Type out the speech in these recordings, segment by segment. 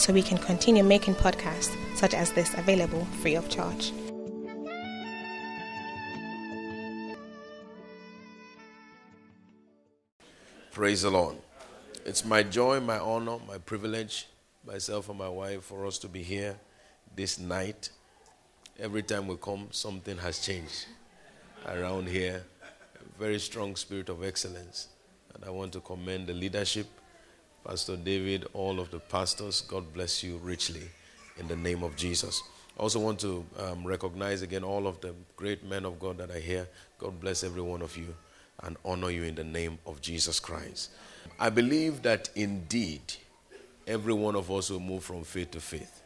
so we can continue making podcasts such as this available free of charge. Praise the Lord. It's my joy, my honor, my privilege, myself and my wife, for us to be here this night. Every time we come, something has changed around here. A very strong spirit of excellence. And I want to commend the leadership, Pastor David, all of the pastors. God bless you richly in the name of Jesus. I also want to um, recognize again all of the great men of God that are here. God bless every one of you and honor you in the name of Jesus Christ. I believe that indeed every one of us will move from faith to faith.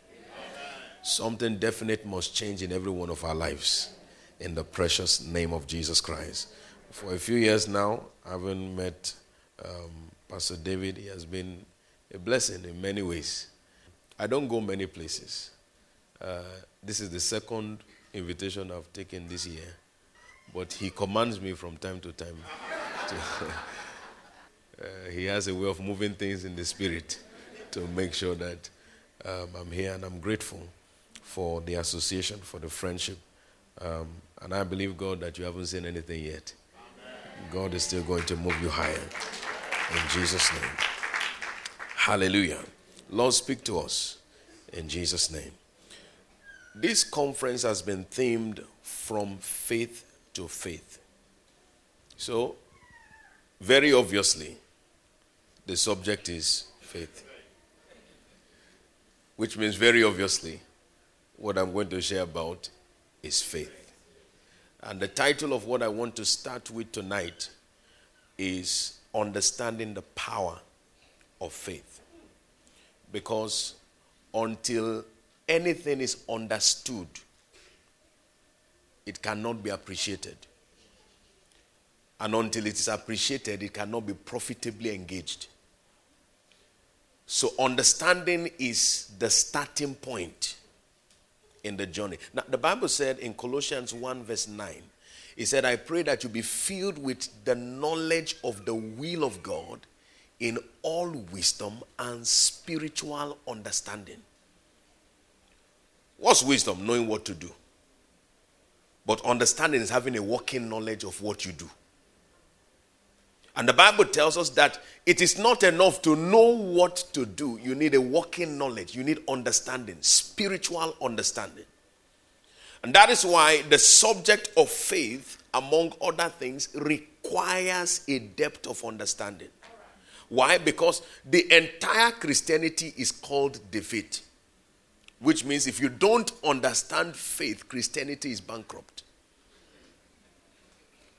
Something definite must change in every one of our lives in the precious name of Jesus Christ. For a few years now, I haven't met um, Pastor David. He has been a blessing in many ways. I don't go many places. Uh, this is the second invitation I've taken this year, but he commands me from time to time. To uh, he has a way of moving things in the spirit to make sure that um, I'm here, and I'm grateful for the association, for the friendship. Um, and I believe, God, that you haven't seen anything yet. God is still going to move you higher. In Jesus' name. Hallelujah. Lord, speak to us. In Jesus' name. This conference has been themed from faith to faith. So, very obviously, the subject is faith. Which means, very obviously, what I'm going to share about is faith. And the title of what I want to start with tonight is Understanding the Power of Faith. Because until anything is understood, it cannot be appreciated. And until it is appreciated, it cannot be profitably engaged. So, understanding is the starting point in the journey. Now, the Bible said in Colossians 1, verse 9, it said, I pray that you be filled with the knowledge of the will of God in all wisdom and spiritual understanding. What's wisdom? Knowing what to do. But understanding is having a working knowledge of what you do. And the Bible tells us that it is not enough to know what to do. You need a working knowledge, you need understanding, spiritual understanding. And that is why the subject of faith, among other things, requires a depth of understanding. Why? Because the entire Christianity is called the faith. Which means if you don't understand faith, Christianity is bankrupt.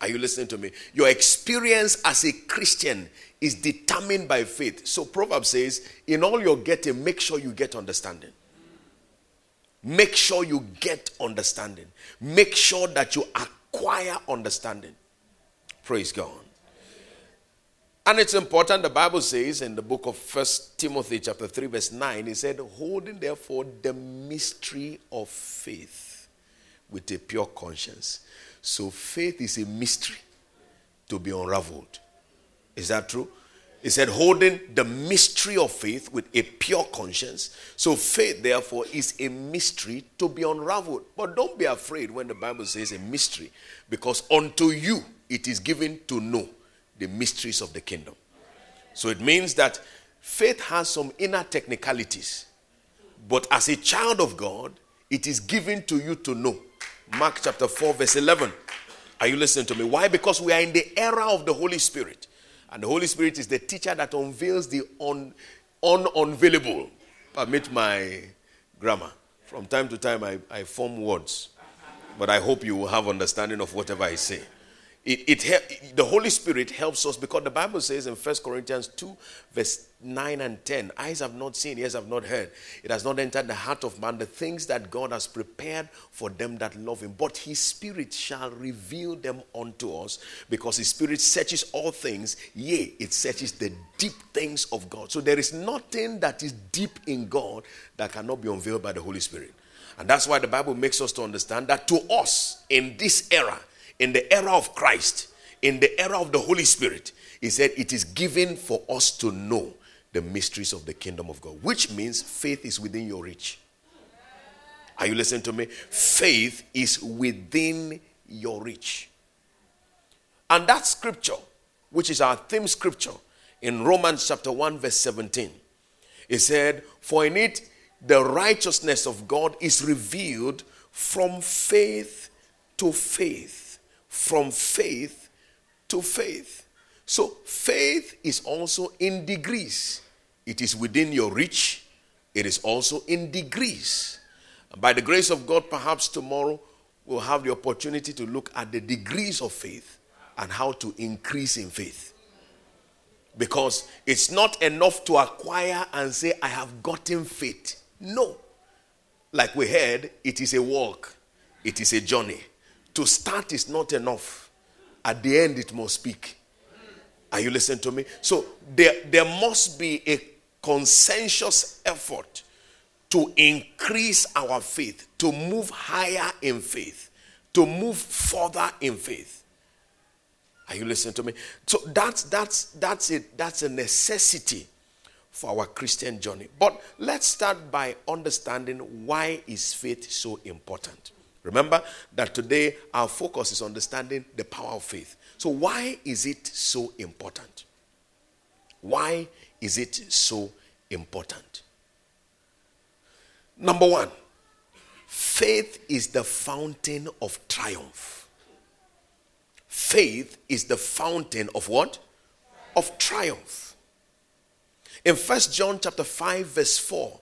Are you listening to me? Your experience as a Christian is determined by faith. So Proverbs says, in all you're getting, make sure you get understanding. Make sure you get understanding. Make sure that you acquire understanding. Praise God. And it's important, the Bible says in the book of First Timothy chapter 3, verse 9, it said, holding therefore the mystery of faith with a pure conscience. So faith is a mystery to be unraveled. Is that true? He said, holding the mystery of faith with a pure conscience. So faith, therefore, is a mystery to be unraveled. But don't be afraid when the Bible says a mystery, because unto you it is given to know the mysteries of the kingdom. So it means that faith has some inner technicalities, but as a child of God, it is given to you to know. Mark chapter 4, verse 11. Are you listening to me? Why? Because we are in the era of the Holy Spirit. And the Holy Spirit is the teacher that unveils the un, ununveilable. Permit my grammar. From time to time, I, I form words. But I hope you will have understanding of whatever I say. It, it, the Holy Spirit helps us because the Bible says in 1 Corinthians 2, verse 9 and 10, eyes have not seen, ears have not heard. It has not entered the heart of man the things that God has prepared for them that love him. But his spirit shall reveal them unto us because his spirit searches all things, yea, it searches the deep things of God. So there is nothing that is deep in God that cannot be unveiled by the Holy Spirit. And that's why the Bible makes us to understand that to us in this era, in the era of Christ, in the era of the Holy Spirit, he said it is given for us to know the mysteries of the kingdom of God, which means faith is within your reach. Are you listening to me? Faith is within your reach. And that scripture, which is our theme scripture in Romans chapter 1, verse 17, it said, For in it the righteousness of God is revealed from faith to faith from faith to faith. So, faith is also in degrees. It is within your reach, it is also in degrees. By the grace of God, perhaps tomorrow we'll have the opportunity to look at the degrees of faith and how to increase in faith. Because it's not enough to acquire and say, I have gotten faith. No. Like we heard, it is a walk, it is a journey. To start is not enough. At the end, it must speak. Are you listening to me? So there, there must be a consensus effort to increase our faith, to move higher in faith, to move further in faith. Are you listening to me? So that's that's that's it. That's a necessity for our Christian journey. But let's start by understanding why is faith so important. Remember that today our focus is understanding the power of faith. So, why is it so important? Why is it so important? Number one, faith is the fountain of triumph. Faith is the fountain of what? Of triumph. In First John chapter 5 verse 4,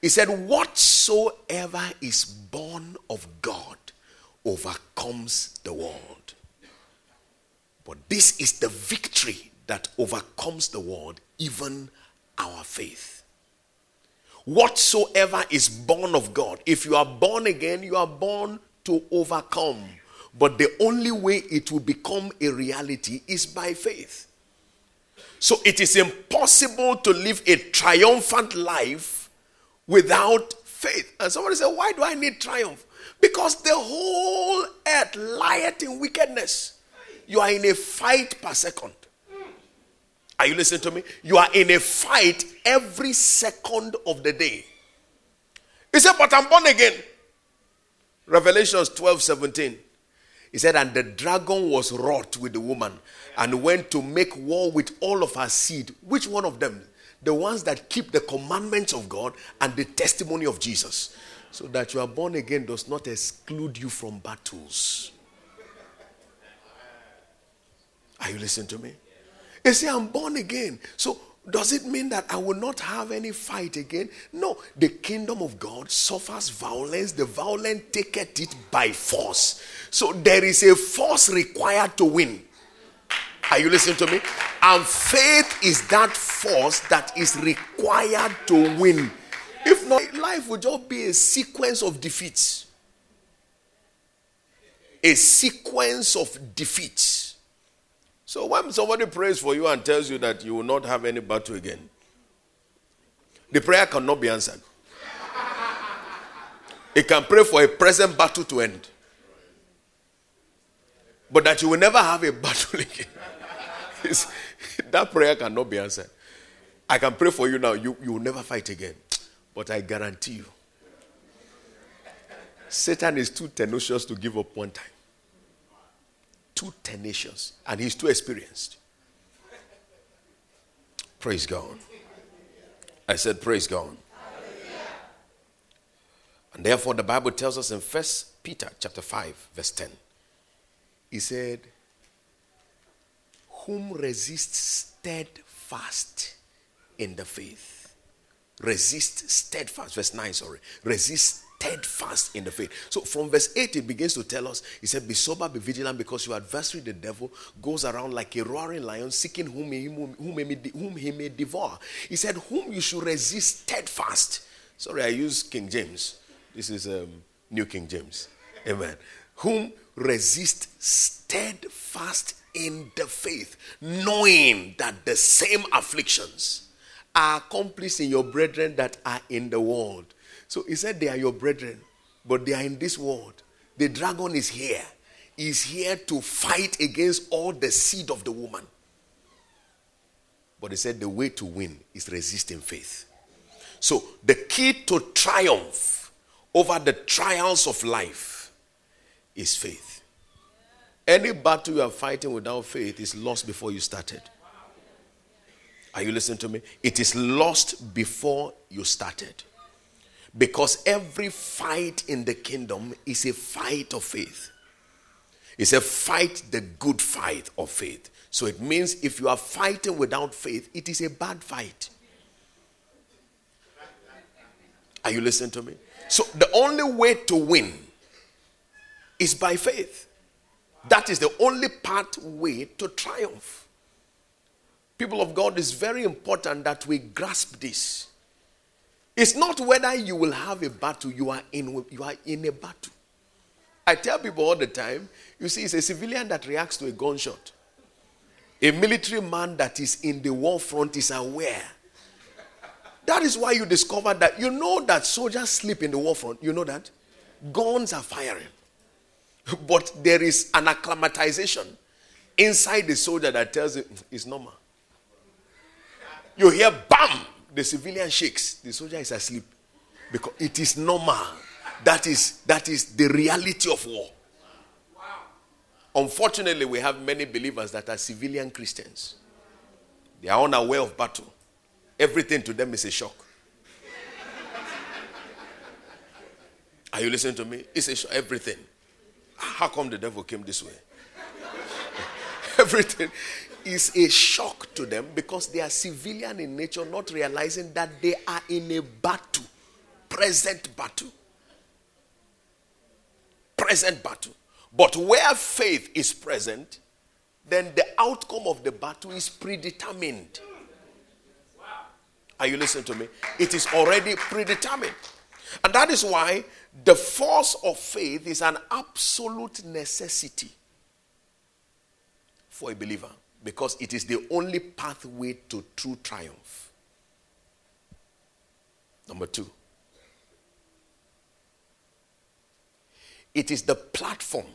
he said, Whatsoever is born of God overcomes the world. But this is the victory that overcomes the world, even our faith. Whatsoever is born of God, if you are born again, you are born to overcome. But the only way it will become a reality is by faith. So it is impossible to live a triumphant life without faith. And somebody said, Why do I need triumph? Because the whole earth lieth in wickedness. You are in a fight per second. Are you listening to me? You are in a fight every second of the day. He said, But I'm born again. Revelations 12 17. He said, And the dragon was wroth with the woman and went to make war with all of her seed. Which one of them? The ones that keep the commandments of God and the testimony of Jesus. So that you are born again does not exclude you from battles. Are you listening to me? You see, I'm born again. So does it mean that I will not have any fight again? No. The kingdom of God suffers violence. The violent taketh it by force. So there is a force required to win. Are you listening to me? And faith is that force that is required to win. If not, life would just be a sequence of defeats. A sequence of defeats. So when somebody prays for you and tells you that you will not have any battle again, the prayer cannot be answered. It can pray for a present battle to end. But that you will never have a battle again that prayer cannot be answered. I can pray for you now. You, you will never fight again. But I guarantee you, Satan is too tenacious to give up one time. Too tenacious. And he's too experienced. Praise God. I said, Praise God. And therefore, the Bible tells us in First Peter chapter 5, verse 10. He said, whom resists steadfast in the faith. Resist steadfast. Verse 9, sorry. Resist steadfast in the faith. So from verse 8, it begins to tell us, he said, Be sober, be vigilant, because your adversary, the devil, goes around like a roaring lion, seeking whom he, whom, he, whom he may devour. He said, Whom you should resist steadfast. Sorry, I use King James. This is um, New King James. Amen. Whom resist steadfast in the faith, knowing that the same afflictions are accomplished in your brethren that are in the world. So he said they are your brethren, but they are in this world. The dragon is here. He's here to fight against all the seed of the woman. But he said the way to win is resisting faith. So the key to triumph over the trials of life is faith. Any battle you are fighting without faith is lost before you started. Are you listening to me? It is lost before you started. Because every fight in the kingdom is a fight of faith. It's a fight, the good fight of faith. So it means if you are fighting without faith, it is a bad fight. Are you listening to me? So the only way to win is by faith. That is the only pathway to triumph. People of God, it's very important that we grasp this. It's not whether you will have a battle, you are in, you are in a battle. I tell people all the time, you see, it's a civilian that reacts to a gunshot. A military man that is in the war front is aware. That is why you discover that you know that soldiers sleep in the war front. You know that? Guns are firing. But there is an acclimatization inside the soldier that tells him it's normal. You hear bam, the civilian shakes, the soldier is asleep. Because it is normal. That is that is the reality of war. Unfortunately, we have many believers that are civilian Christians. They are unaware of battle. Everything to them is a shock. Are you listening to me? It's a shock. Everything. How come the devil came this way? Everything is a shock to them because they are civilian in nature, not realizing that they are in a battle, present battle. Present battle. But where faith is present, then the outcome of the battle is predetermined. Are you listening to me? It is already predetermined. And that is why the force of faith is an absolute necessity for a believer because it is the only pathway to true triumph. Number two, it is the platform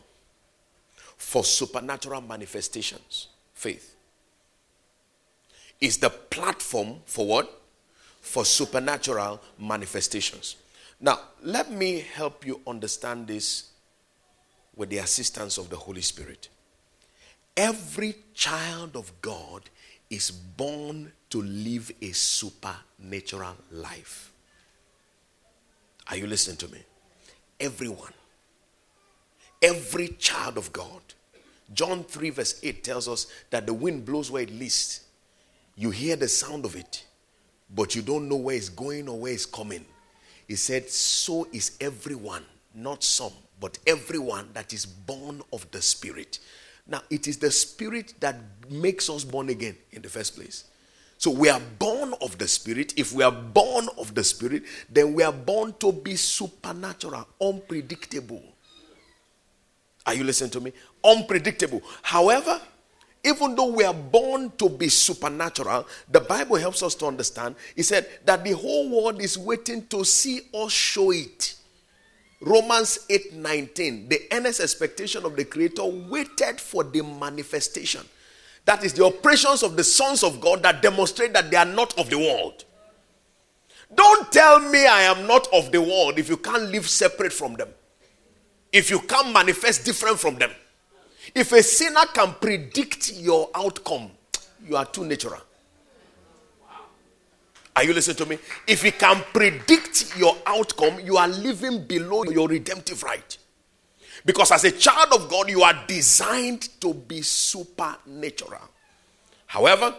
for supernatural manifestations. Faith is the platform for what? For supernatural manifestations. Now, let me help you understand this with the assistance of the Holy Spirit. Every child of God is born to live a supernatural life. Are you listening to me? Everyone. Every child of God. John 3, verse 8 tells us that the wind blows where it lists. You hear the sound of it, but you don't know where it's going or where it's coming. He said, So is everyone, not some, but everyone that is born of the Spirit. Now, it is the Spirit that makes us born again in the first place. So we are born of the Spirit. If we are born of the Spirit, then we are born to be supernatural, unpredictable. Are you listening to me? Unpredictable. However, even though we are born to be supernatural, the Bible helps us to understand. He said that the whole world is waiting to see us show it. Romans 8 19, the earnest expectation of the Creator waited for the manifestation. That is the operations of the sons of God that demonstrate that they are not of the world. Don't tell me I am not of the world if you can't live separate from them. If you can't manifest different from them. If a sinner can predict your outcome, you are too natural. Are you listening to me? If he can predict your outcome, you are living below your redemptive right. Because as a child of God, you are designed to be supernatural. However,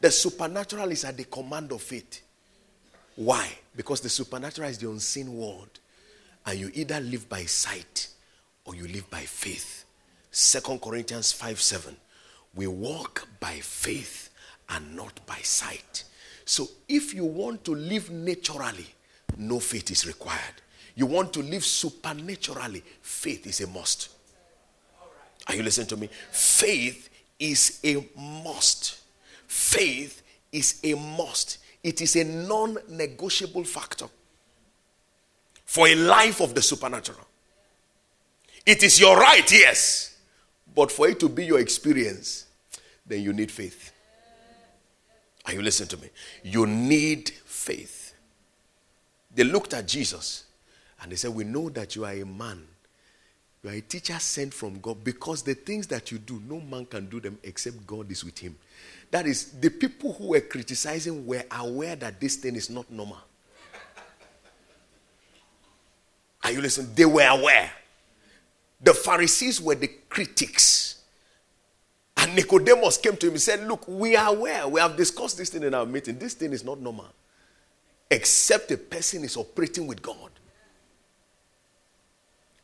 the supernatural is at the command of faith. Why? Because the supernatural is the unseen world. And you either live by sight or you live by faith. Second Corinthians 5 7. We walk by faith and not by sight. So if you want to live naturally, no faith is required. You want to live supernaturally, faith is a must. Are you listening to me? Faith is a must. Faith is a must. It is a non negotiable factor for a life of the supernatural. It is your right, yes. But for it to be your experience, then you need faith. Are you listening to me? You need faith. They looked at Jesus and they said, We know that you are a man. You are a teacher sent from God because the things that you do, no man can do them except God is with him. That is, the people who were criticizing were aware that this thing is not normal. Are you listening? They were aware. The Pharisees were the critics. And Nicodemus came to him and said, Look, we are aware. We have discussed this thing in our meeting. This thing is not normal. Except a person is operating with God.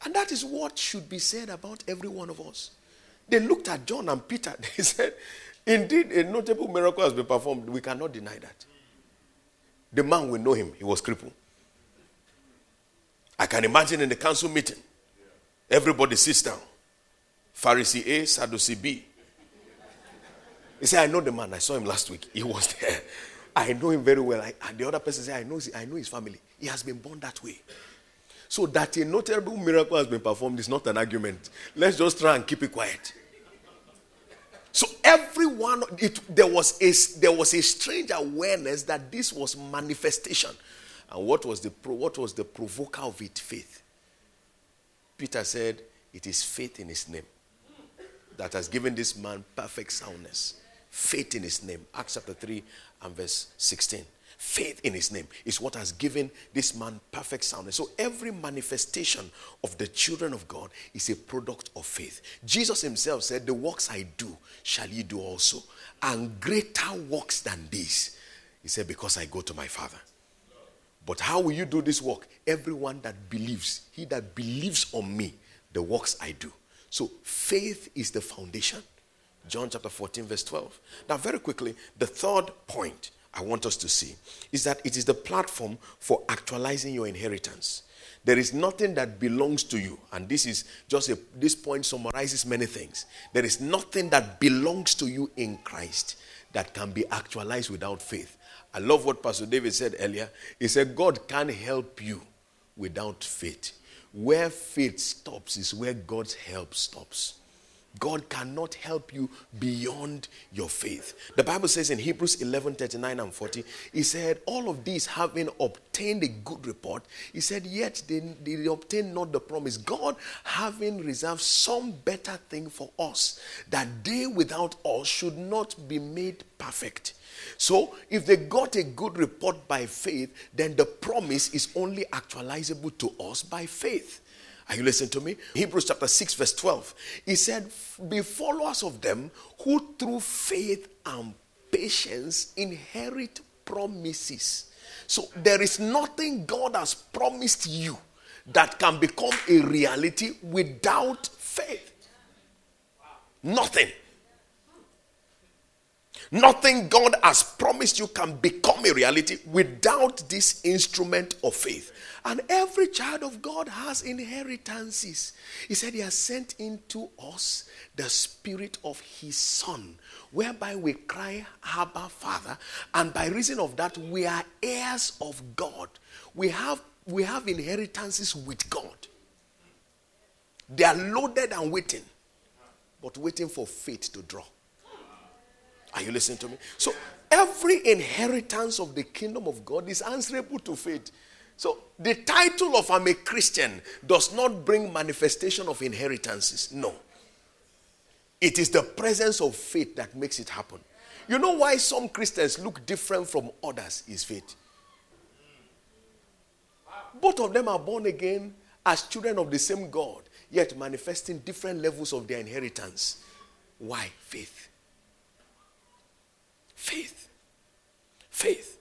And that is what should be said about every one of us. They looked at John and Peter. They said, Indeed, a notable miracle has been performed. We cannot deny that. The man, will know him. He was crippled. I can imagine in the council meeting, everybody sits down. Pharisee A, Sadducee B. He said, I know the man. I saw him last week. He was there. I know him very well. I, and the other person said, I know, I know his family. He has been born that way. So that a notable miracle has been performed is not an argument. Let's just try and keep it quiet. So everyone, it, there was a there was a strange awareness that this was manifestation, and what was the what was the provoker of it? Faith. Peter said, "It is faith in His name that has given this man perfect soundness." Faith in His name. Acts chapter three and verse sixteen. Faith in his name is what has given this man perfect soundness. So every manifestation of the children of God is a product of faith. Jesus himself said, The works I do shall ye do also, and greater works than these. He said, Because I go to my Father. But how will you do this work? Everyone that believes, he that believes on me, the works I do. So faith is the foundation. John chapter 14, verse 12. Now, very quickly, the third point I want us to see is that it is the platform for actualizing your inheritance. There is nothing that belongs to you, and this is just a, this point summarizes many things. There is nothing that belongs to you in Christ that can be actualized without faith. I love what Pastor David said earlier. He said, God can't help you without faith. Where faith stops is where God's help stops. God cannot help you beyond your faith. The Bible says in Hebrews 11 39 and 40, He said, All of these having obtained a good report, He said, Yet they, they obtained not the promise. God having reserved some better thing for us, that they without us should not be made perfect. So, if they got a good report by faith, then the promise is only actualizable to us by faith. Are you listening to me? Hebrews chapter 6, verse 12. He said, Be followers of them who through faith and patience inherit promises. So there is nothing God has promised you that can become a reality without faith. Nothing. Nothing God has promised you can become a reality without this instrument of faith. And every child of God has inheritances. He said, He has sent into us the Spirit of His Son, whereby we cry, Abba, Father. And by reason of that, we are heirs of God. We have, we have inheritances with God. They are loaded and waiting, but waiting for faith to draw. Are you listening to me? So, every inheritance of the kingdom of God is answerable to faith. So the title of I'm a Christian does not bring manifestation of inheritances. No. It is the presence of faith that makes it happen. You know why some Christians look different from others is faith. Both of them are born again as children of the same God, yet manifesting different levels of their inheritance. Why? Faith. Faith. Faith.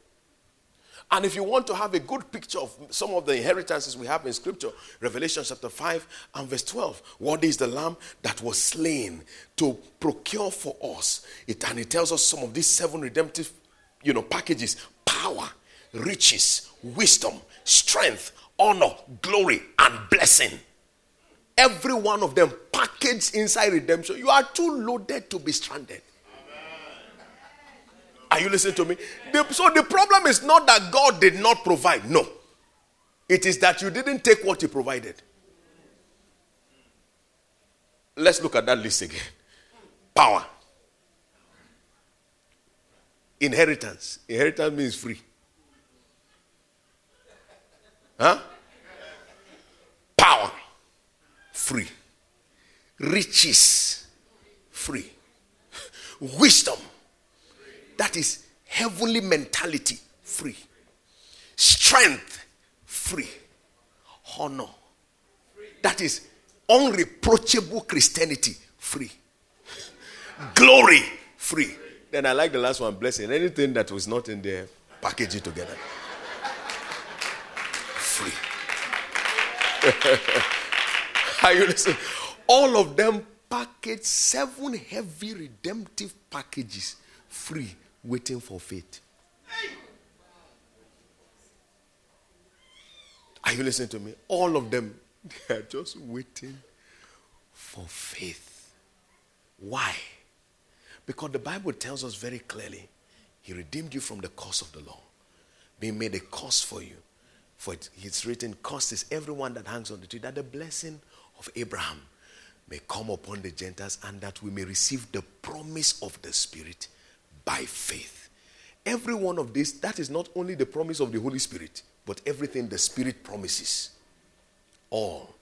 And if you want to have a good picture of some of the inheritances we have in Scripture, Revelation chapter 5 and verse 12, what is the lamb that was slain to procure for us? It, and it tells us some of these seven redemptive you know, packages power, riches, wisdom, strength, honor, glory, and blessing. Every one of them packaged inside redemption. You are too loaded to be stranded. Are you listening to me? The, so the problem is not that God did not provide. No. It is that you didn't take what He provided. Let's look at that list again power, inheritance. Inheritance means free. Huh? Power, free. Riches, free. Wisdom, that is heavenly mentality, free. Strength, free. Honor, free. that is unreproachable Christianity, free. Glory, free. Then I like the last one, blessing. Anything that was not in there, package it together. Free. Are you listening? All of them package seven heavy redemptive packages free waiting for faith. Are you listening to me? All of them, they are just waiting for faith. Why? Because the Bible tells us very clearly He redeemed you from the curse of the law, being made a curse for you. For it, it's written, Curse is everyone that hangs on the tree, that the blessing of Abraham may come upon the Gentiles and that we may receive the promise of the Spirit by faith. Every one of these, that is not only the promise of the Holy Spirit, but everything the Spirit promises. All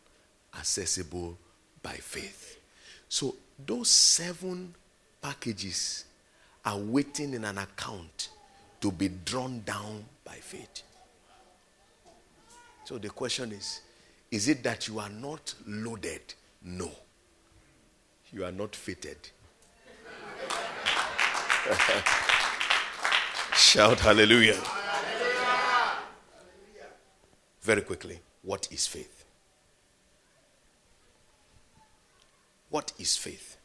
accessible by faith. So those seven packages are waiting in an account to be drawn down by faith. So the question is is it that you are not loaded? No. You are not fitted. Shout hallelujah. hallelujah. Very quickly, what is faith? What is faith?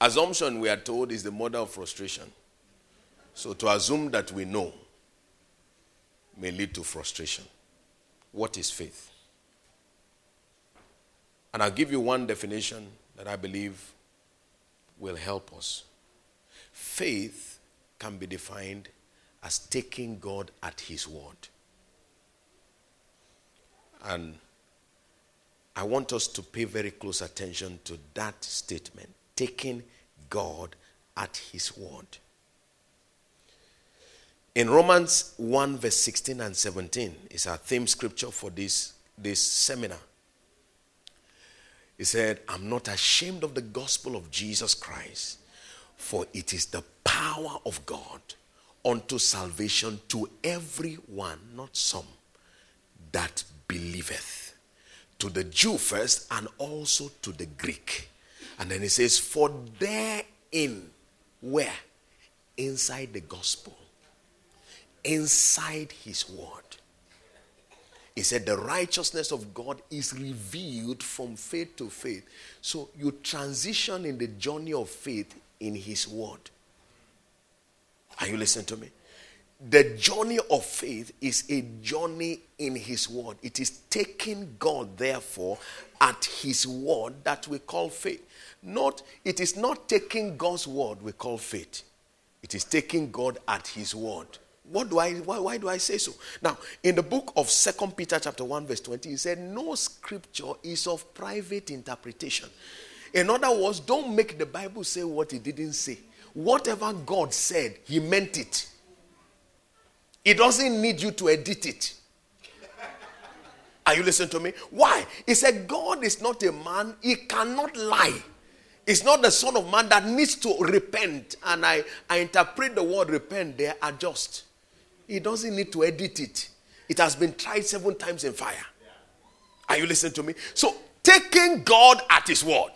Assumption, we are told, is the mother of frustration. So to assume that we know may lead to frustration. What is faith? And I'll give you one definition that I believe will help us. Faith can be defined as taking God at His word. And I want us to pay very close attention to that statement taking God at His word. In Romans 1, verse 16 and 17 is our theme scripture for this, this seminar. He said, I'm not ashamed of the gospel of Jesus Christ, for it is the power of God unto salvation to everyone, not some, that believeth. To the Jew first, and also to the Greek. And then he says, For therein, where? Inside the gospel, inside his word. He said, The righteousness of God is revealed from faith to faith. So you transition in the journey of faith in his word. Are you listening to me? The journey of faith is a journey in His Word. It is taking God, therefore, at His Word that we call faith. Not, it is not taking God's word we call faith. It is taking God at his word. What do I why, why do I say so? Now, in the book of Second Peter chapter 1 verse 20, he said no scripture is of private interpretation. In other words, don't make the Bible say what it didn't say. Whatever God said, he meant it. He doesn't need you to edit it. Are you listening to me? Why? He said God is not a man, he cannot lie. It's not the Son of Man that needs to repent. And I, I interpret the word repent there, adjust. He doesn't need to edit it. It has been tried seven times in fire. Are you listening to me? So, taking God at His word.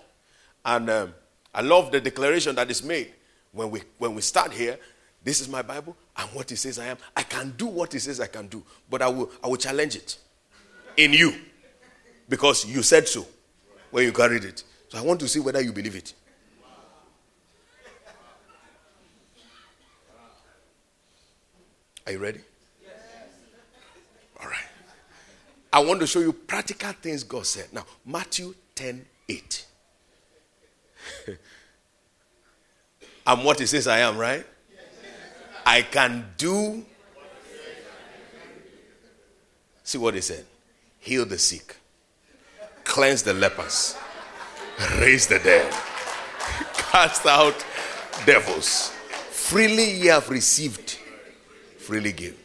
And um, I love the declaration that is made when we, when we start here This is my Bible. I'm what He says I am. I can do what He says I can do. But I will, I will challenge it in you because you said so when you carried it. So I want to see whether you believe it. Are you ready? Yes. All right. I want to show you practical things God said. Now, Matthew 10 8. I'm what He says I am, right? I can do. See what He said heal the sick, cleanse the lepers, raise the dead, cast out devils. Freely ye have received, freely give.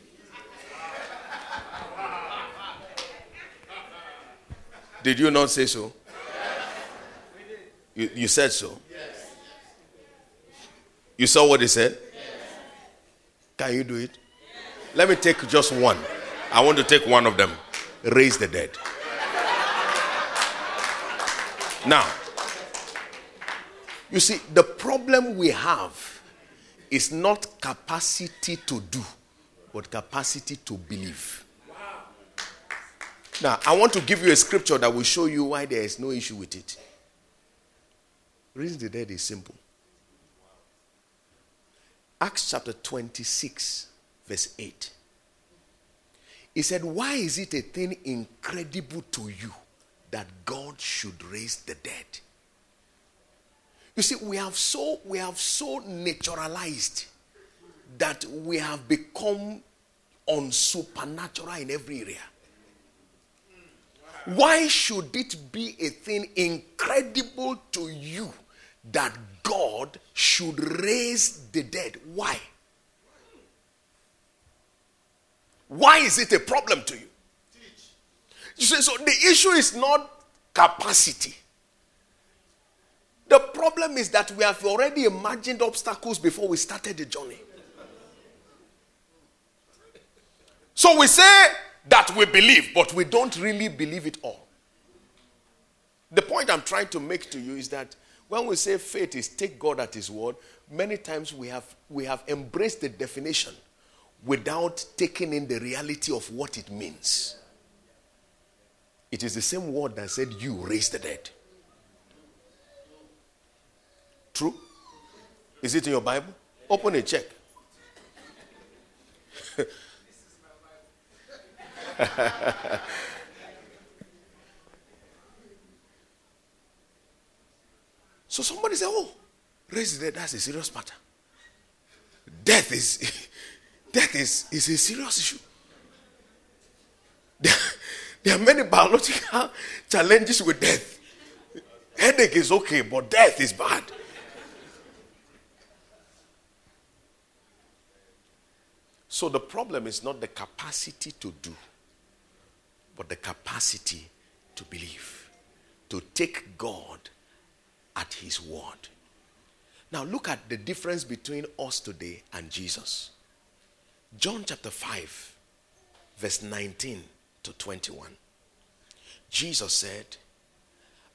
Did you not say so? You, you said so? You saw what he said? Can you do it? Let me take just one. I want to take one of them. Raise the dead. Now, you see, the problem we have is not capacity to do, but capacity to believe. Now, I want to give you a scripture that will show you why there is no issue with it. Raise the dead is simple. Acts chapter 26, verse 8. He said, Why is it a thing incredible to you that God should raise the dead? You see, we have so we have so naturalized that we have become unsupernatural in every area. Why should it be a thing incredible to you that God should raise the dead? Why? Why is it a problem to you? You see, so the issue is not capacity. The problem is that we have already imagined obstacles before we started the journey. So we say that we believe, but we don't really believe it all. The point I'm trying to make to you is that when we say faith is take God at His word, many times we have, we have embraced the definition without taking in the reality of what it means. It is the same word that said, You raise the dead. True? Is it in your Bible? Open a check. so somebody say, Oh, raise the dead, that's a serious matter. Death is Death is, is a serious issue. There, there are many biological challenges with death. Headache is okay, but death is bad. So the problem is not the capacity to do, but the capacity to believe, to take God at His word. Now look at the difference between us today and Jesus. John chapter 5, verse 19 to 21. Jesus said,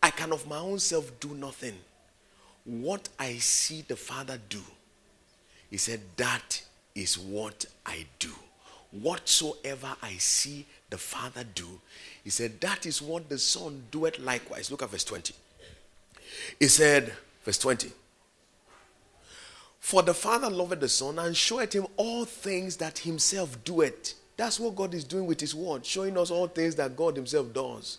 I can of my own self do nothing. What I see the Father do, he said, that is what I do. Whatsoever I see the Father do, he said, that is what the Son doeth likewise. Look at verse 20. He said, verse 20, for the Father loved the Son and showed him all things that himself doeth. That's what God is doing with his word, showing us all things that God himself does.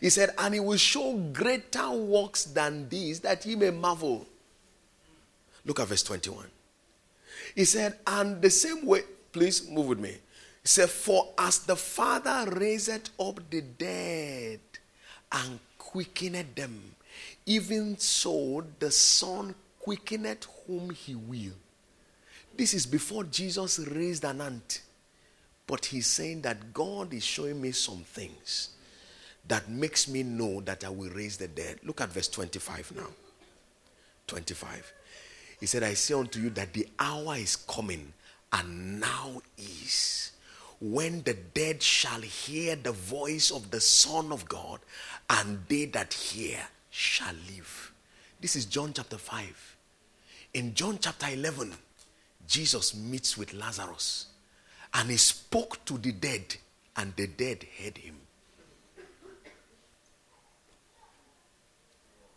He said, and he will show greater works than these that he may marvel. Look at verse 21. He said, and the same way, please move with me. He said, For as the Father raised up the dead and quickened them, even so the Son quickeneth whom he will. This is before Jesus raised an ant. But he's saying that God is showing me some things that makes me know that I will raise the dead. Look at verse 25 now. 25. He said, I say unto you that the hour is coming, and now is, when the dead shall hear the voice of the Son of God, and they that hear shall live. This is John chapter 5. In John chapter 11, Jesus meets with Lazarus and he spoke to the dead, and the dead heard him.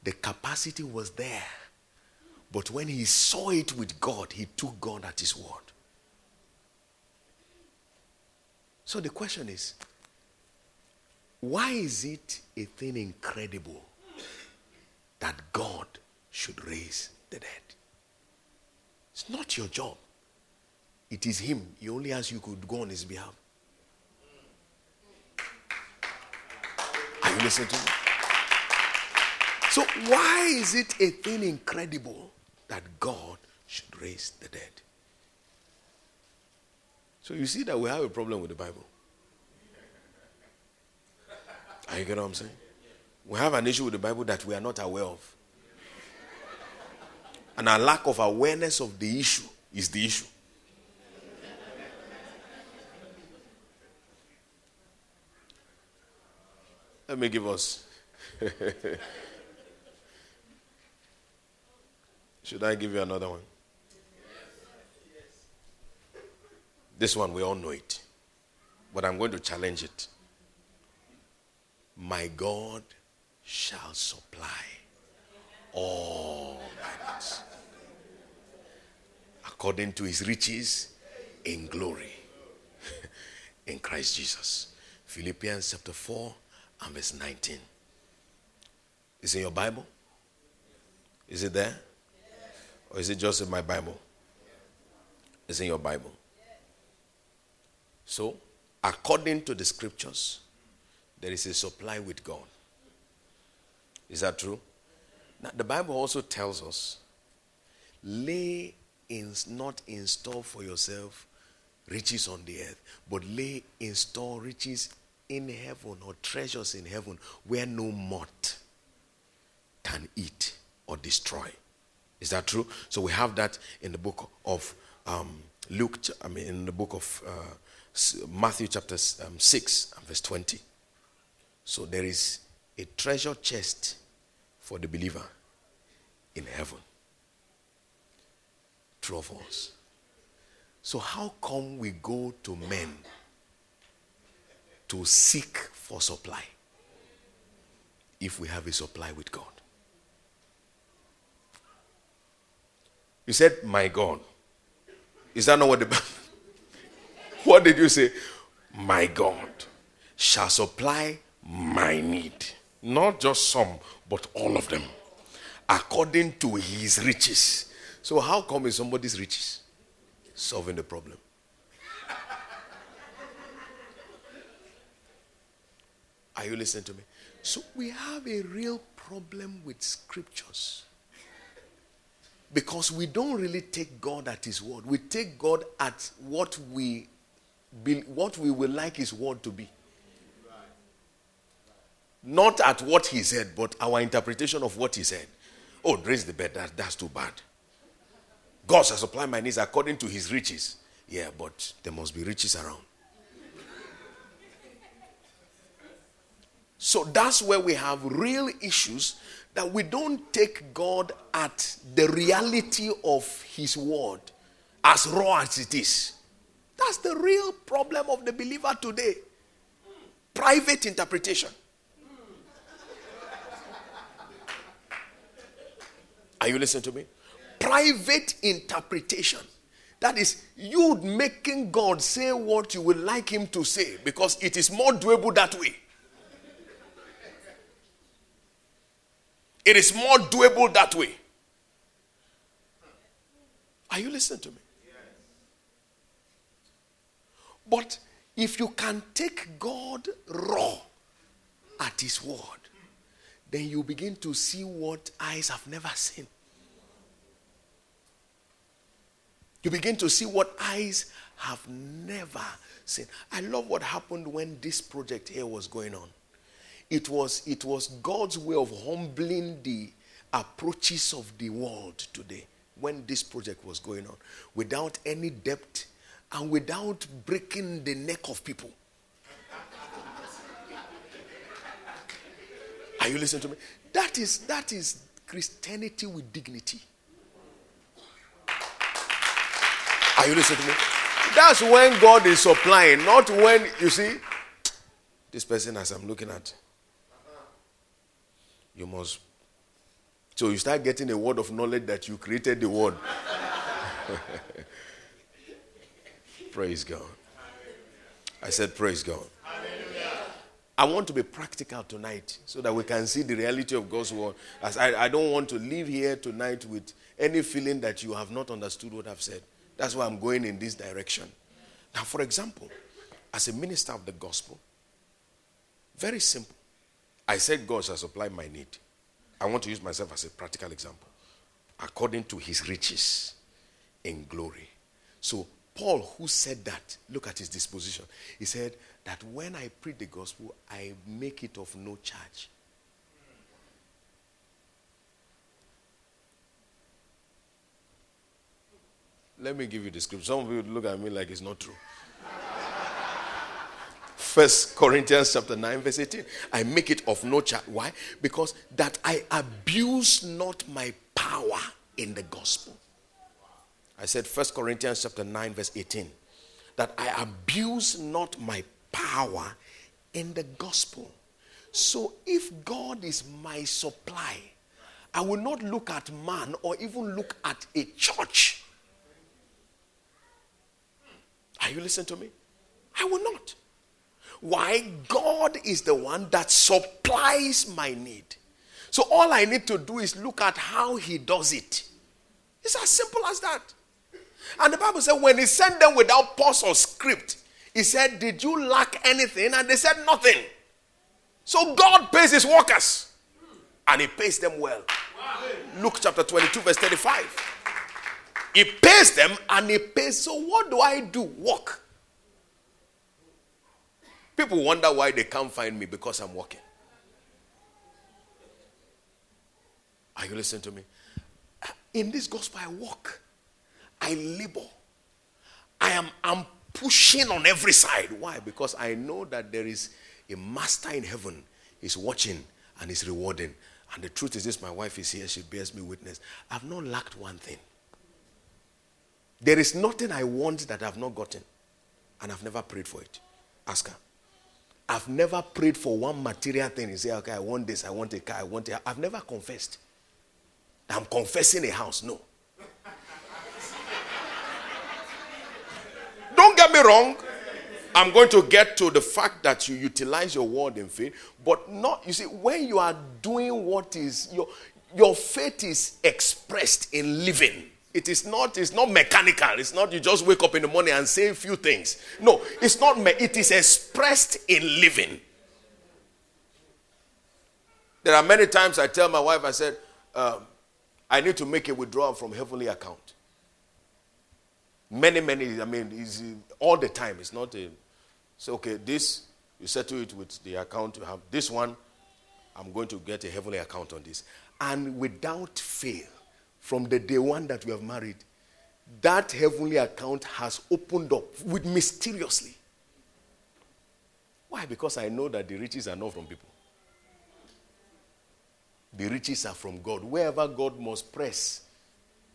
The capacity was there. But when he saw it with God, he took God at his word. So the question is why is it a thing incredible that God should raise the dead? It's not your job. It is Him. He only asks you could go on His behalf. Are you listening to me? So, why is it a thing incredible that God should raise the dead? So, you see that we have a problem with the Bible. Are you getting what I'm saying? We have an issue with the Bible that we are not aware of. And our lack of awareness of the issue is the issue. Let me give us. Should I give you another one? This one, we all know it. But I'm going to challenge it. My God shall supply all my needs according to his riches in glory in Christ Jesus. Philippians chapter 4 and verse 19. Is in your Bible? Is it there? Or is it just in my Bible? It's in your Bible. So, according to the scriptures, there is a supply with God. Is that true? Now, the Bible also tells us lay in, not in store for yourself riches on the earth, but lay in store riches in heaven or treasures in heaven where no moth can eat or destroy. Is that true? So we have that in the book of um, Luke, I mean, in the book of uh, Matthew, chapter um, 6, verse 20. So there is a treasure chest for the believer in heaven. True of us. So, how come we go to men to seek for supply if we have a supply with God. You said, My God. Is that not what the What did you say? My God shall supply my need. Not just some, but all of them. According to his riches. So, how come is somebody's riches solving the problem? Are you listening to me? So we have a real problem with scriptures. Because we don't really take God at his word. We take God at what we be, what we would like his word to be. Not at what he said, but our interpretation of what he said. Oh, raise the bed. That, that's too bad. God shall supply my needs according to his riches. Yeah, but there must be riches around. So that's where we have real issues that we don't take God at the reality of His word as raw as it is. That's the real problem of the believer today. Private interpretation. Are you listening to me? Private interpretation. That is, you making God say what you would like Him to say because it is more doable that way. It is more doable that way. Are you listening to me? But if you can take God raw at His word, then you begin to see what eyes have never seen. You begin to see what eyes have never seen. I love what happened when this project here was going on. It was, it was God's way of humbling the approaches of the world today when this project was going on without any depth and without breaking the neck of people. Are you listening to me? That is that is Christianity with dignity. Are you listening to me? That's when God is supplying, not when you see this person as I'm looking at. You must. So you start getting a word of knowledge that you created the word. praise God. I said, Praise God. I want to be practical tonight so that we can see the reality of God's word. As I, I don't want to leave here tonight with any feeling that you have not understood what I've said. That's why I'm going in this direction. Now, for example, as a minister of the gospel, very simple. I said God shall supply my need. I want to use myself as a practical example. According to his riches in glory. So, Paul, who said that, look at his disposition. He said, that when I preach the gospel, I make it of no charge. Let me give you the scripture. Some of you look at me like it's not true. First Corinthians chapter 9, verse 18. I make it of no charge. Why? Because that I abuse not my power in the gospel. I said First Corinthians chapter 9, verse 18. That I abuse not my power in the gospel. So if God is my supply, I will not look at man or even look at a church. Are you listening to me? I will not. Why? God is the one that supplies my need. So all I need to do is look at how he does it. It's as simple as that. And the Bible said, when he sent them without pause or script, he said, Did you lack anything? And they said, Nothing. So God pays his workers and he pays them well. Luke chapter 22, verse 35. He pays them and he pays. So, what do I do? Work. People wonder why they can't find me because I'm working. Are you listening to me? In this gospel, I work, I labor, I am pushing on every side. Why? Because I know that there is a master in heaven. is watching and is rewarding. And the truth is this my wife is here. She bears me witness. I've not lacked one thing. There is nothing I want that I've not gotten. And I've never prayed for it. Ask her. I've never prayed for one material thing. You say, okay, I want this, I want a car, I want. I've never confessed. I'm confessing a house. No. Wrong. I'm going to get to the fact that you utilize your word in faith, but not, you see, when you are doing what is, your, your faith is expressed in living. It is not, it's not mechanical. It's not you just wake up in the morning and say a few things. No, it's not, me- it is expressed in living. There are many times I tell my wife, I said, um, I need to make a withdrawal from heavenly account. Many, many, I mean, is uh, all the time. It's not a, so okay, this, you settle it with the account you have. This one, I'm going to get a heavenly account on this. And without fail, from the day one that we have married, that heavenly account has opened up with mysteriously. Why? Because I know that the riches are not from people. The riches are from God. Wherever God must press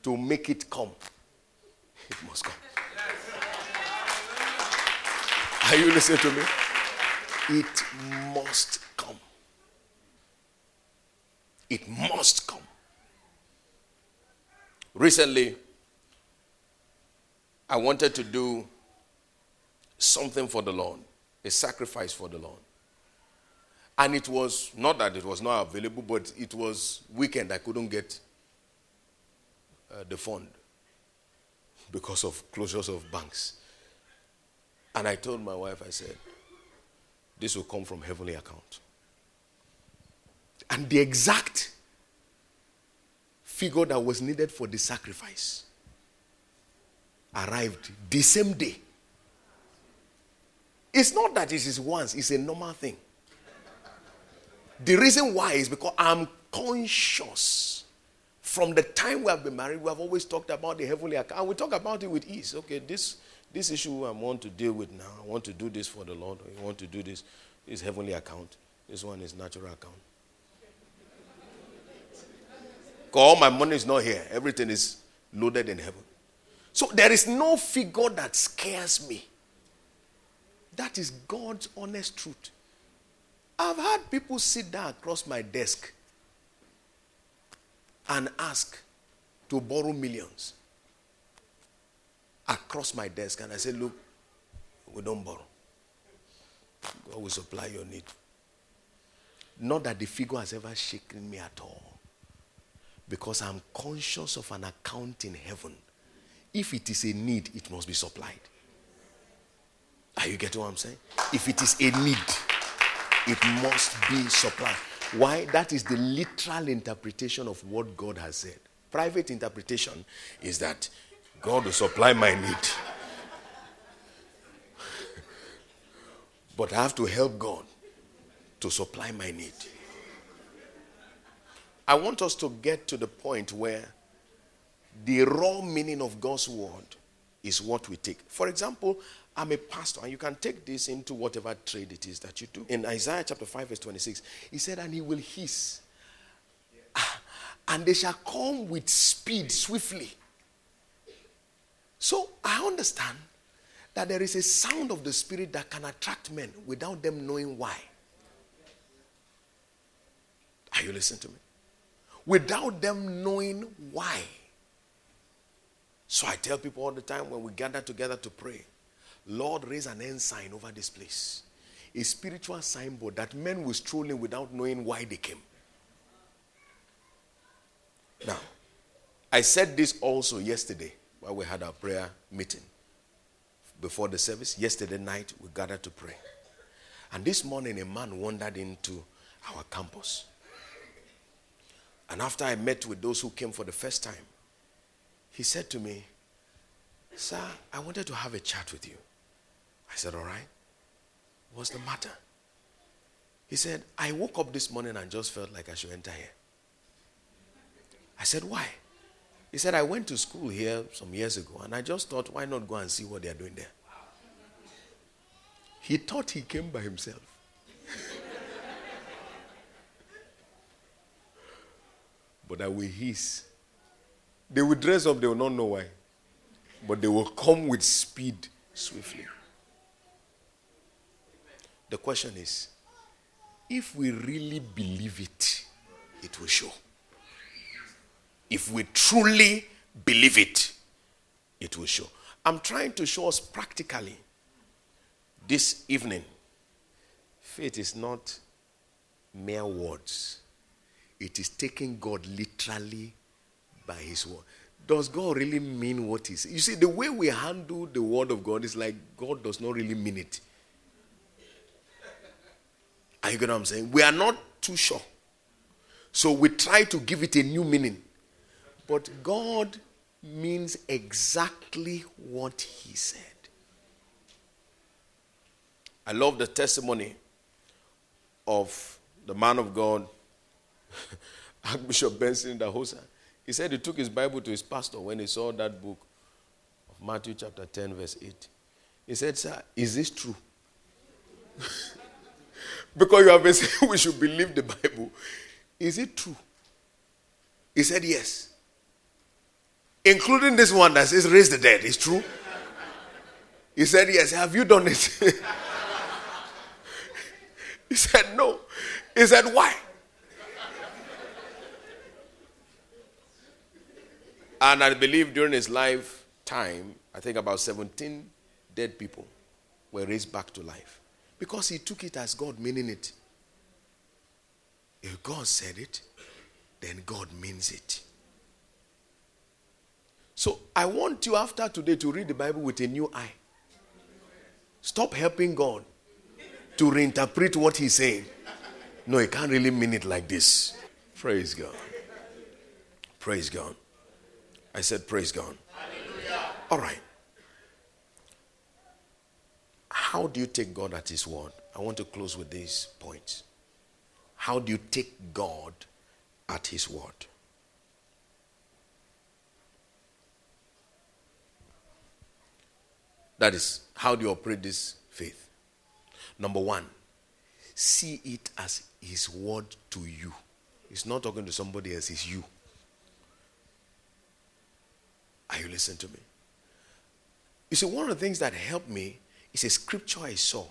to make it come, it must come. Are you listening to me? It must come. It must come. Recently, I wanted to do something for the Lord, a sacrifice for the Lord. And it was not that it was not available, but it was weekend. I couldn't get uh, the fund because of closures of banks. And I told my wife, I said, this will come from heavenly account. And the exact figure that was needed for the sacrifice arrived the same day. It's not that it is once, it's a normal thing. The reason why is because I'm conscious from the time we have been married, we have always talked about the heavenly account. We talk about it with ease. Okay, this, this issue I want to deal with now. I want to do this for the Lord. I want to do this. This heavenly account. This one is natural account. All my money is not here. Everything is loaded in heaven. So there is no figure that scares me. That is God's honest truth. I've had people sit down across my desk and ask to borrow millions across my desk. And I said, Look, we don't borrow. God will supply your need. Not that the figure has ever shaken me at all. Because I'm conscious of an account in heaven. If it is a need, it must be supplied. Are you getting what I'm saying? If it is a need, it must be supplied. Why? That is the literal interpretation of what God has said. Private interpretation is that God will supply my need. but I have to help God to supply my need. I want us to get to the point where the raw meaning of God's word is what we take. For example, I'm a pastor, and you can take this into whatever trade it is that you do. In Isaiah chapter 5, verse 26, he said, And he will hiss, and they shall come with speed swiftly. So I understand that there is a sound of the Spirit that can attract men without them knowing why. Are you listening to me? Without them knowing why. So I tell people all the time when we gather together to pray Lord, raise an ensign over this place. A spiritual signboard that men will stroll in without knowing why they came. Now, I said this also yesterday while we had our prayer meeting. Before the service, yesterday night, we gathered to pray. And this morning, a man wandered into our campus. And after I met with those who came for the first time, he said to me, Sir, I wanted to have a chat with you. I said, All right. What's the matter? He said, I woke up this morning and just felt like I should enter here. I said, Why? He said, I went to school here some years ago and I just thought, why not go and see what they're doing there? He thought he came by himself. but I will hiss. They will dress up, they will not know why. But they will come with speed swiftly. The question is if we really believe it, it will show. If we truly believe it, it will show. I'm trying to show us practically this evening. Faith is not mere words, it is taking God literally by His word. Does God really mean what He says? You see, the way we handle the word of God is like God does not really mean it. Are you getting what I'm saying? We are not too sure. So we try to give it a new meaning. But God means exactly what He said. I love the testimony of the man of God, Archbishop Benson Idahosa. He said he took his Bible to his pastor when he saw that book of Matthew chapter 10, verse 8. He said, Sir, is this true? Because you have been saying we should believe the Bible. Is it true? He said yes. Including this one that says raise the dead. Is true? He said yes. Have you done it? he said no. He said why? And I believe during his lifetime, I think about 17 dead people were raised back to life. Because he took it as God meaning it. If God said it, then God means it. So I want you after today to read the Bible with a new eye. Stop helping God to reinterpret what He's saying. No, He can't really mean it like this. Praise God. Praise God. I said, Praise God. Hallelujah. All right. How do you take God at His word? I want to close with these points. How do you take God at His word? That is, how do you operate this faith? Number one, see it as His word to you. He's not talking to somebody else, it's you. Are you listening to me? You see, one of the things that helped me is a scripture I saw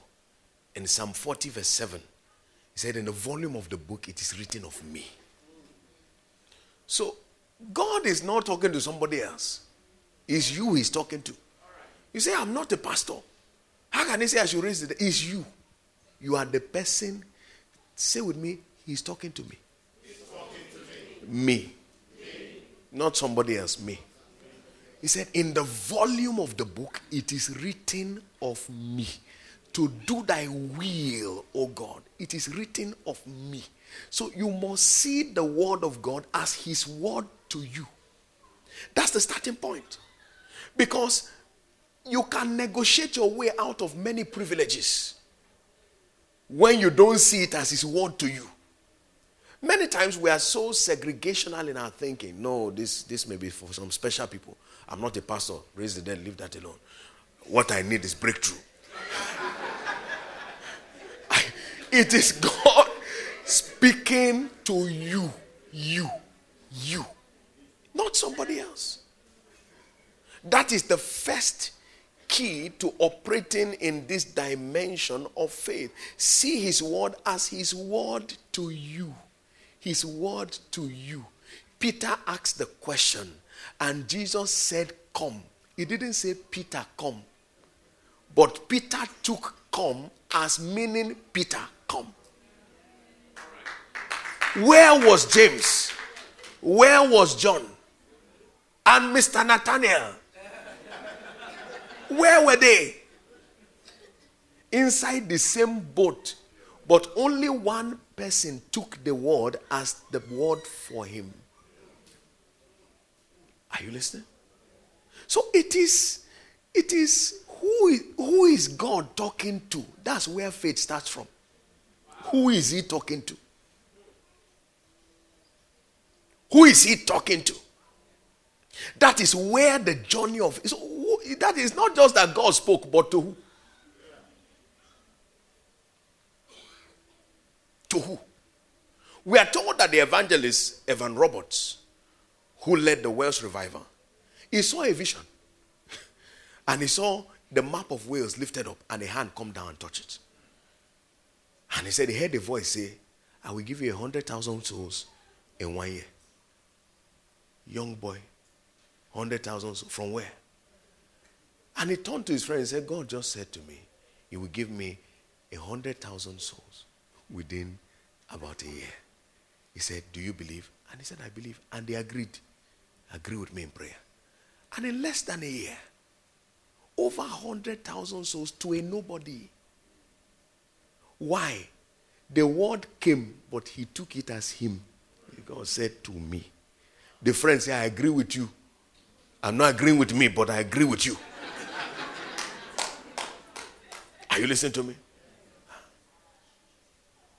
in Psalm 40, verse 7. He said, In the volume of the book, it is written of me. So, God is not talking to somebody else. It's you he's talking to. You say, I'm not a pastor. How can he say I should raise it? It's you. You are the person. Say with me, he's talking to me. He's talking to me. me. me. Not somebody else, me. He said, In the volume of the book, it is written of me. To do thy will, O God. It is written of me. So you must see the word of God as his word to you. That's the starting point. Because you can negotiate your way out of many privileges when you don't see it as his word to you. Many times we are so segregational in our thinking. No, this, this may be for some special people. I'm not a pastor. Raise the dead, leave that alone. What I need is breakthrough. I, it is God speaking to you. You. You. Not somebody else. That is the first key to operating in this dimension of faith. See His word as His word to you. His word to you. Peter asked the question, and Jesus said, Come. He didn't say, Peter, come. But Peter took come as meaning Peter, come. Where was James? Where was John? And Mr. Nathaniel? Where were they? Inside the same boat, but only one person took the word as the word for him. Are you listening? So it is, it is who, who is God talking to? That's where faith starts from. Who is he talking to? Who is he talking to? That is where the journey of so that is not just that God spoke, but to who? To who? We are told that the evangelist Evan Roberts, who led the Wales revival, he saw a vision. and he saw the map of Wales lifted up and a hand come down and touch it. And he said he heard a voice say, I will give you a hundred thousand souls in one year young boy, 100,000 from where? And he turned to his friend and said, God just said to me, He will give me a 100,000 souls within about a year. He said, Do you believe? And he said, I believe. And they agreed. Agree with me in prayer. And in less than a year, over 100,000 souls to a nobody. Why? The word came, but he took it as him. God said to me, the friend say, I agree with you. I'm not agreeing with me, but I agree with you. Are you listening to me?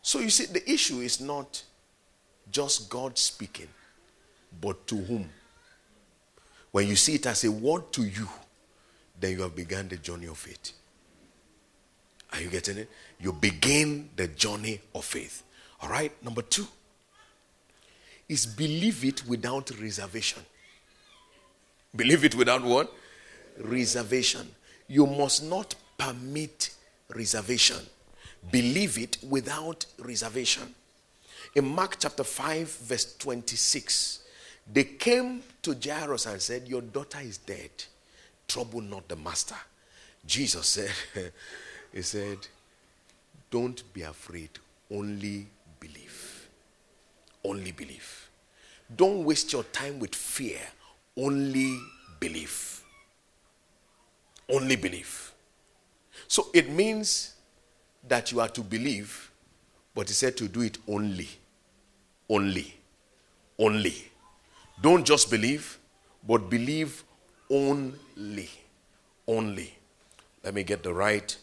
So you see, the issue is not just God speaking, but to whom? When you see it as a word to you, then you have begun the journey of faith. Are you getting it? You begin the journey of faith. All right, number two is believe it without reservation. Believe it without what? Reservation. You must not permit reservation. Believe it without reservation. In Mark chapter 5, verse 26, they came to Jairus and said, Your daughter is dead. Trouble not the master. Jesus said, He said, Don't be afraid, only believe. only believe. Don't waste your time with fear. Only believe. Only believe. So it means that you are to believe, but he said to do it only. Only. Only. Don't just believe, but believe only. Only. Let me get the right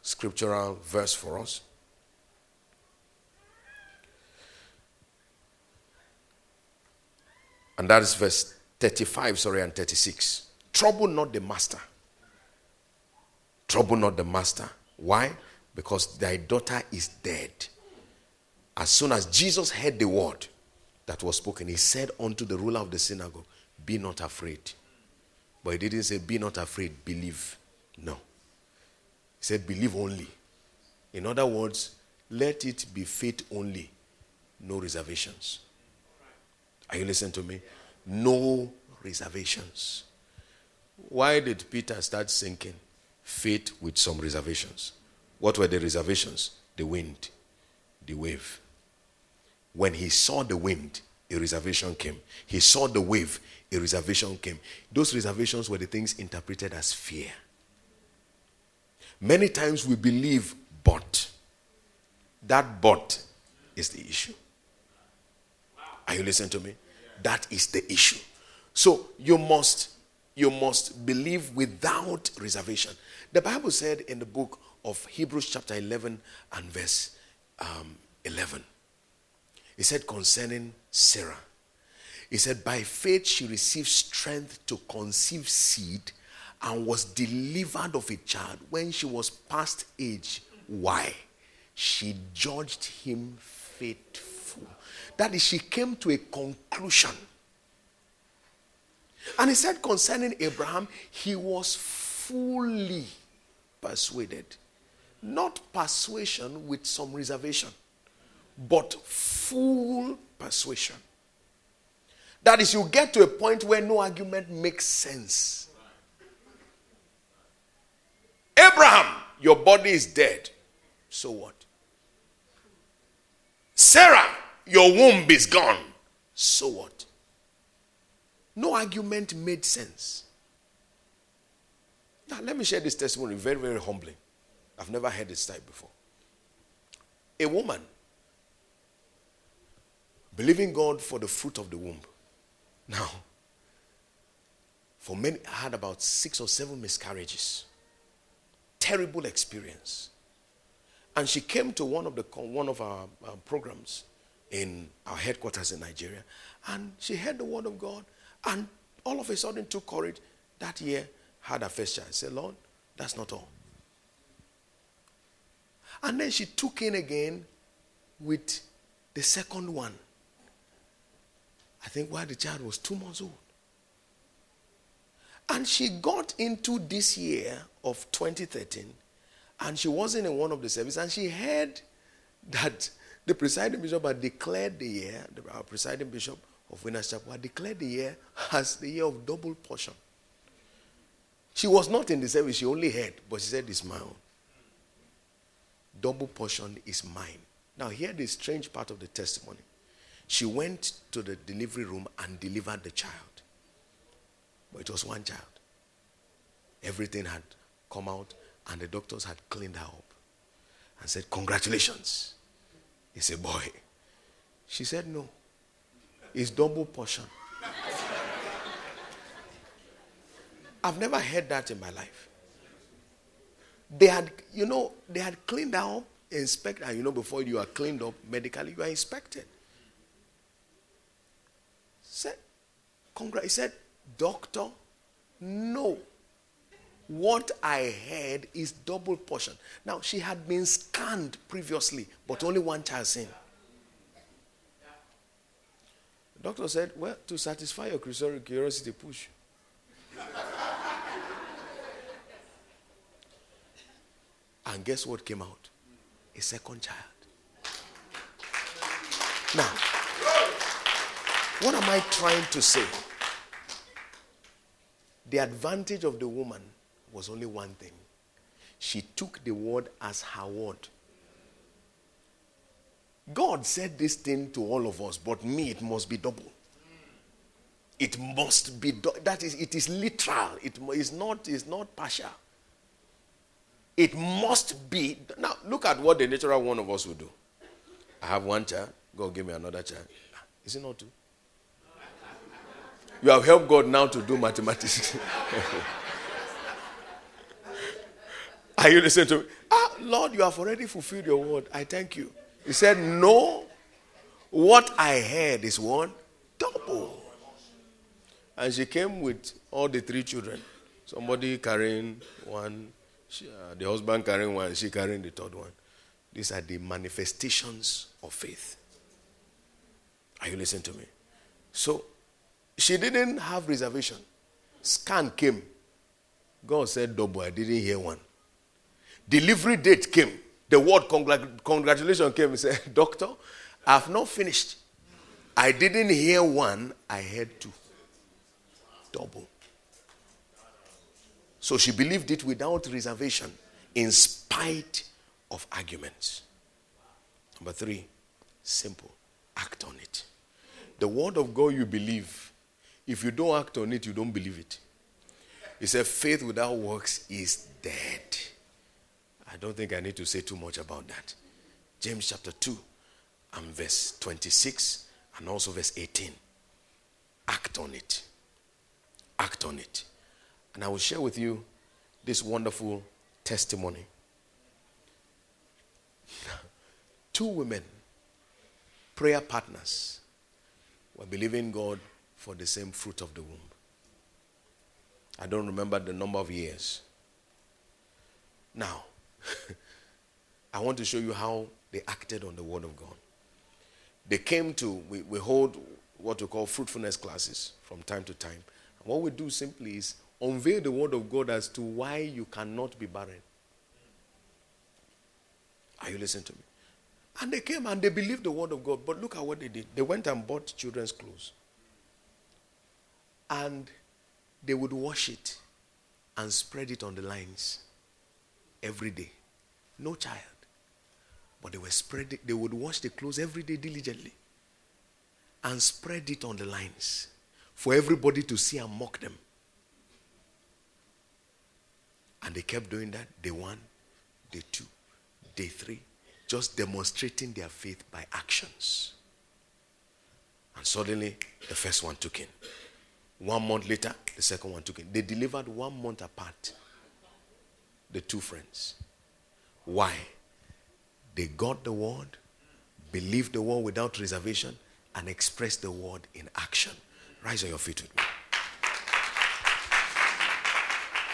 scriptural verse for us. And that is verse 35, sorry, and 36. Trouble not the master. Trouble not the master. Why? Because thy daughter is dead. As soon as Jesus heard the word that was spoken, he said unto the ruler of the synagogue, Be not afraid. But he didn't say, Be not afraid, believe. No. He said, believe only. In other words, let it be faith only, no reservations. Are you listening to me? No reservations. Why did Peter start sinking? Faith with some reservations. What were the reservations? The wind, the wave. When he saw the wind, a reservation came. He saw the wave, a reservation came. Those reservations were the things interpreted as fear. Many times we believe, but that but is the issue. Are you listening to me? That is the issue. So you must you must believe without reservation. The Bible said in the book of Hebrews chapter 11 and verse um, 11. It said concerning Sarah. He said, By faith she received strength to conceive seed and was delivered of a child when she was past age. Why? She judged him faithful. That is, she came to a conclusion. And he said concerning Abraham, he was fully persuaded. Not persuasion with some reservation, but full persuasion. That is, you get to a point where no argument makes sense. Abraham, your body is dead. So what? Sarah, your womb is gone. So what? No argument made sense. Now, let me share this testimony, very, very humbling. I've never heard this type before. A woman believing God for the fruit of the womb. Now, for many, I had about six or seven miscarriages. Terrible experience. And she came to one of, the, one of our, programs in our headquarters in Nigeria, and she heard the word of God, and all of a sudden took courage that year, had her first child. Said, Lord, that's not all. And then she took in again with the second one. I think while the child was two months old. And she got into this year of 2013, and she wasn't in one of the services, and she heard that the presiding bishop had declared the year, our presiding bishop of Winners Chapel had declared the year as the year of double portion. She was not in the service, she only heard, but she said, It's my own. Double portion is mine. Now, hear the strange part of the testimony. She went to the delivery room and delivered the child. But it was one child. Everything had come out, and the doctors had cleaned her up and said, Congratulations. It's a boy. She said, No. It's double portion. I've never heard that in my life. They had, you know, they had cleaned her up, inspected, and you know, before you are cleaned up medically, you are inspected. Said, Congrats. He said, Doctor, no. What I heard is double portion. Now, she had been scanned previously, but only one child. The doctor said, Well, to satisfy your curiosity, push. and guess what came out? A second child. Now, what am I trying to say? The advantage of the woman was only one thing. She took the word as her word. God said this thing to all of us, but me, it must be double. It must be that is it is literal. It is not is not partial. It must be now. Look at what the natural one of us would do. I have one child. God give me another child. Is it not two? You have helped God now to do mathematics. Are you listening to me? Ah, Lord, you have already fulfilled your word. I thank you. He said, No. What I heard is one double. And she came with all the three children. Somebody carrying one, she, uh, the husband carrying one, she carrying the third one. These are the manifestations of faith. Are you listening to me? So, she didn't have reservation. Scan came. God said double. I didn't hear one. Delivery date came. The word congr- congratulations came. He said, Doctor, I have not finished. I didn't hear one, I heard two. Double. So she believed it without reservation, in spite of arguments. Number three, simple. Act on it. The word of God you believe, if you don't act on it, you don't believe it. He said, faith without works is dead. I don't think I need to say too much about that. James chapter 2 and verse 26 and also verse 18. Act on it. Act on it. And I will share with you this wonderful testimony. Two women, prayer partners, were believing God for the same fruit of the womb. I don't remember the number of years. Now, I want to show you how they acted on the word of God. They came to, we, we hold what we call fruitfulness classes from time to time. And what we do simply is unveil the word of God as to why you cannot be barren. Are you listening to me? And they came and they believed the word of God. But look at what they did. They went and bought children's clothes. And they would wash it and spread it on the lines every day. No child. But they were spreading, they would wash the clothes every day diligently and spread it on the lines for everybody to see and mock them. And they kept doing that day one, day two, day three, just demonstrating their faith by actions. And suddenly, the first one took in. One month later, the second one took it. They delivered one month apart, the two friends. Why? They got the word, believed the word without reservation, and expressed the word in action. Rise on your feet with me.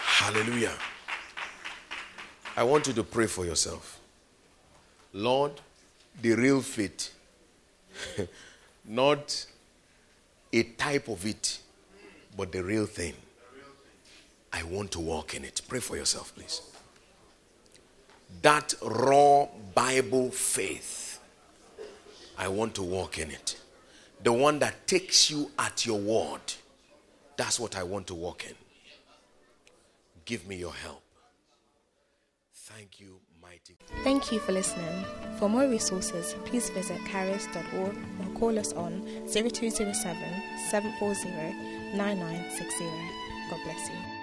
Hallelujah. I want you to pray for yourself. Lord, the real faith, not a type of it, but the real thing. I want to walk in it. Pray for yourself, please. That raw Bible faith, I want to walk in it. The one that takes you at your word. That's what I want to walk in. Give me your help. Thank you, Thank you for listening. For more resources, please visit charis.org or call us on 0207 740 9960. God bless you.